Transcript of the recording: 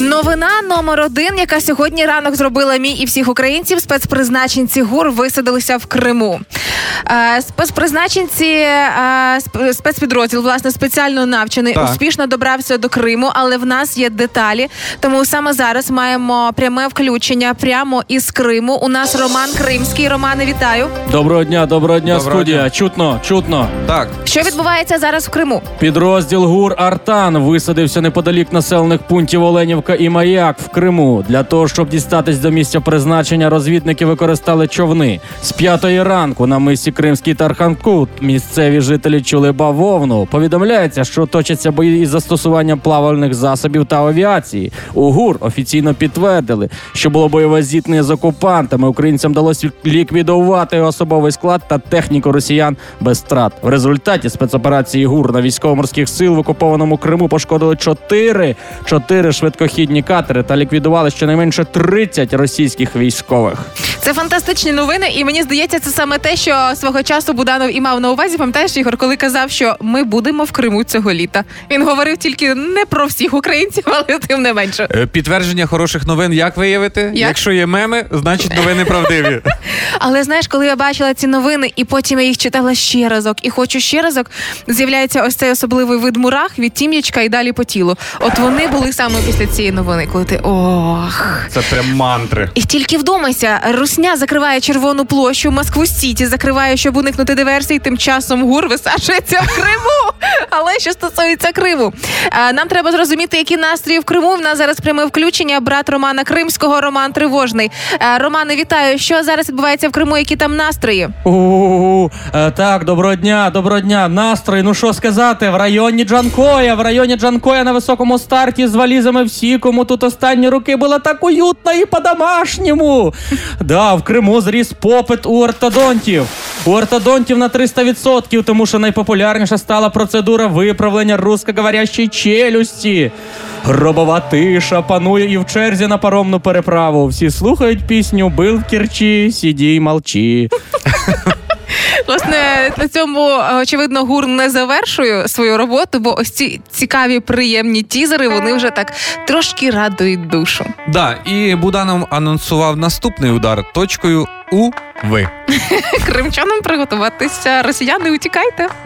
Новина номер один, яка сьогодні ранок зробила мій і всіх українців. Спецпризначенці ГУР висадилися в Криму. Е, Спецпризначенці е, спецпідрозділ, власне, спеціально навчений, Так. успішно добрався до Криму, але в нас є деталі. Тому саме зараз маємо пряме включення прямо із Криму. У нас Роман Кримський. Романе, вітаю. Доброго дня, доброго дня, Доброго студія. дня. Чутно, чутно. Так, Що відбувається зараз в Криму? Підрозділ ГУР Артан висадився неподалік населених пунктів Оленівка і Маяк в Криму. Для того, щоб дістатись до місця призначення, розвідники використали човни. З п'ятої ранку на мисі Кримський Тарханкут місцеві жителі чули бавовну. Повідомляється, що точаться бої із застосуванням плавальних засобів та авіації. У ГУР офіційно підтвердили, що було бойове зіткнення з окупантами. Українцям вдалося ліквідувати особовий склад та техніку росіян без втрат. В результаті спецоперації ГУР на військово-морських сил в окупованому Криму пошкодили чотири чотири швидкохідні катери та ліквідували щонайменше 30 російських військових. Це фантастичні новини, і мені здається, це саме те, що свого часу Буданов і мав на увазі. Пам'ятаєш, Ігор, коли казав, що ми будемо в Криму цього літа. Він говорив тільки не про всіх українців, але тим не менше. е, підтвердження хороших новин як виявити? Як? Якщо є меми, значить новини правдиві. Але знаєш, коли я бачила ці новини, і потім я їх читала ще разок, і хочу ще разок, з'являється ось цей особливий вид мурах від тім'ячка і далі по тілу. От вони були саме після цієї новини, коли ти ох. Це прям мантри. І тільки вдумайся, Русня закриває червону площу, Москву Сіті закриває, щоб уникнути диверсій. Тим часом ГУР висаджується в Криму. Але що стосується Криму, е, нам треба зрозуміти, які настрої в Криму. В нас зараз пряме включення. Брат Романа Кримського, Роман Тривожний. Е, Романе, вітаю. Що зараз відбувається в Криму? Які там настрої? У е, так, доброго дня, доброго дня. Настрой. Ну що сказати, в районі Джанкоя, в районі Джанкоя на високому старті з валізами всі, кому тут останні роки було так уютно і по-домашньому. Да, в Криму зріс попит у ортодонтів. У ортодонтів на 300%, тому що найпопулярніша стала процедура виправлення русскоговорящої челюсті. Гробова тиша панує і в черзі на паромну переправу. Всі слухають пісню Бил в кірчі, сіді й молчи. Власне, на цьому е, очевидно гур не завершує свою роботу, бо ось ці цікаві приємні тізери вони вже так трошки радують душу. Да, і Буданов анонсував наступний удар точкою у ви. Кримчанам приготуватися. Росіяни, утікайте.